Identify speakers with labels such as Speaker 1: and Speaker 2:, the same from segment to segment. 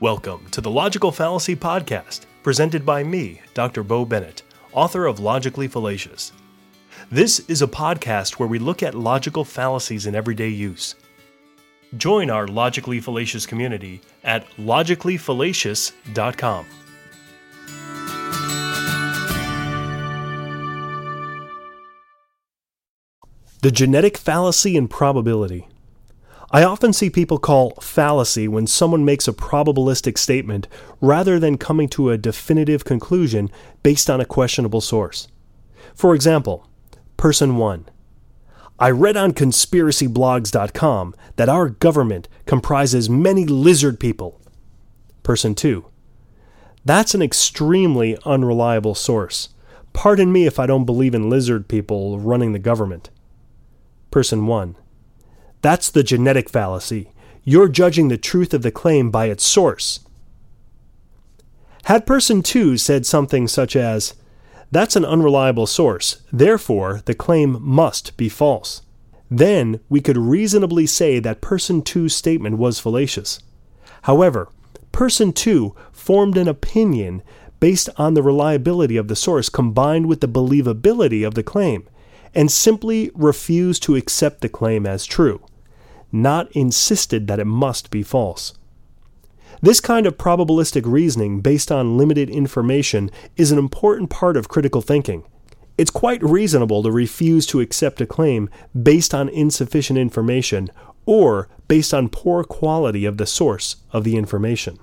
Speaker 1: Welcome to the Logical Fallacy Podcast, presented by me, Dr. Bo Bennett, author of Logically Fallacious. This is a podcast where we look at logical fallacies in everyday use. Join our Logically Fallacious community at logicallyfallacious.com. The genetic fallacy and probability. I often see people call fallacy when someone makes a probabilistic statement rather than coming to a definitive conclusion based on a questionable source. For example, Person 1. I read on conspiracyblogs.com that our government comprises many lizard people. Person 2. That's an extremely unreliable source. Pardon me if I don't believe in lizard people running the government. Person 1. That's the genetic fallacy. You're judging the truth of the claim by its source. Had person 2 said something such as, That's an unreliable source, therefore the claim must be false, then we could reasonably say that person 2's statement was fallacious. However, person 2 formed an opinion based on the reliability of the source combined with the believability of the claim, and simply refused to accept the claim as true not insisted that it must be false. This kind of probabilistic reasoning based on limited information is an important part of critical thinking. It's quite reasonable to refuse to accept a claim based on insufficient information or based on poor quality of the source of the information.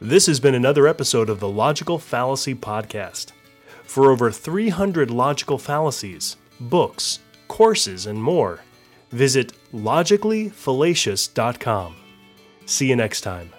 Speaker 1: This has been another episode of the Logical Fallacy Podcast. For over 300 logical fallacies, books, courses, and more, visit logicallyfallacious.com. See you next time.